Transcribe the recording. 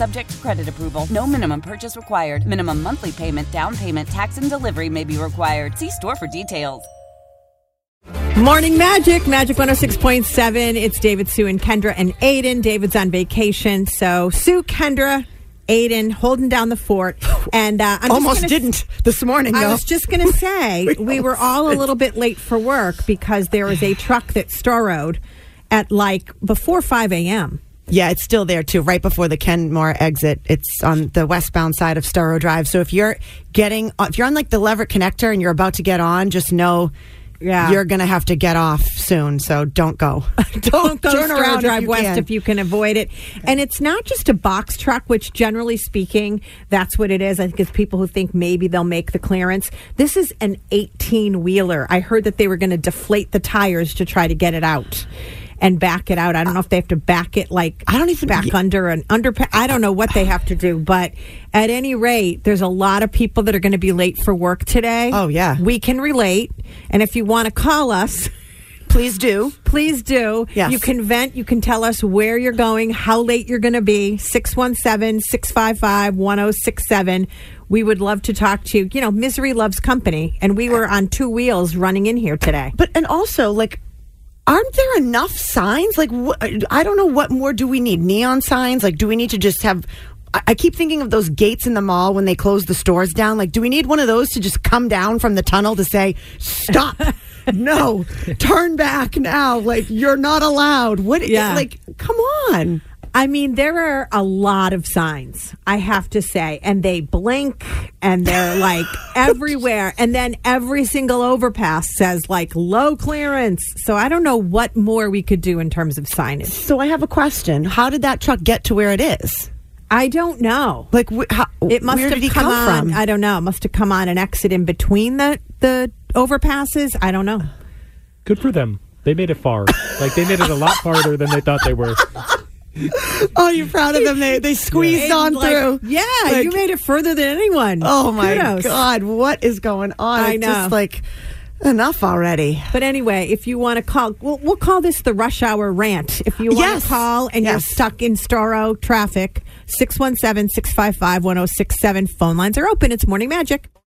Subject to credit approval. No minimum purchase required. Minimum monthly payment, down payment, tax, and delivery may be required. See store for details. Morning Magic, Magic 106.7. It's David, Sue, and Kendra and Aiden. David's on vacation. So, Sue, Kendra, Aiden holding down the fort. And uh, I'm Almost didn't this morning, I though. was just going to say We we were all a little bit late for work because there was a truck that storrowed at like before 5 a.m. Yeah, it's still there too, right before the Kenmore exit. It's on the westbound side of Storrow Drive. So if you're getting, if you're on like the Leverett connector and you're about to get on, just know Yeah. you're going to have to get off soon. So don't go. Don't go turn around Drive if West can. if you can avoid it. And it's not just a box truck, which generally speaking, that's what it is. I think it's people who think maybe they'll make the clearance. This is an 18 wheeler. I heard that they were going to deflate the tires to try to get it out. And back it out. I don't know if they have to back it like I don't even- back yeah. under an under. I don't know what they have to do, but at any rate, there's a lot of people that are going to be late for work today. Oh, yeah. we can relate. And if you want to call us, Please do. Please do. Yes. You can vent. You can tell us where you're going, how late you're going to be. 617 655 1067. We would love to talk to you. You know, misery loves company, and we were on two wheels running in here today. But, and also, like, aren't there enough signs? Like, wh- I don't know what more do we need? Neon signs? Like, do we need to just have. I I keep thinking of those gates in the mall when they close the stores down. Like, do we need one of those to just come down from the tunnel to say, stop? no, turn back now. Like, you're not allowed. What? Yeah. Like, come on. I mean, there are a lot of signs, I have to say, and they blink and they're like everywhere. And then every single overpass says like low clearance. So I don't know what more we could do in terms of signage. So, I have a question. How did that truck get to where it is? I don't know. Like, wh- how, It must where have did he come, come on. from? I don't know. It must have come on an exit in between the the overpasses. I don't know. Good for them. They made it far. Like they made it a lot farther than they thought they were. oh, you're proud of them. They, they squeezed on like, through. Yeah, Like- you made it further than anyone. Oh my Kudos. God, what is going on? I it's know. just like enough already. But anyway, if you want to call, we'll, we'll call this the rush hour rant. If you want Yes. to call and you're stuck in Storrow traffic, 617 655 1067. Phone lines are open. It's Morning Magic.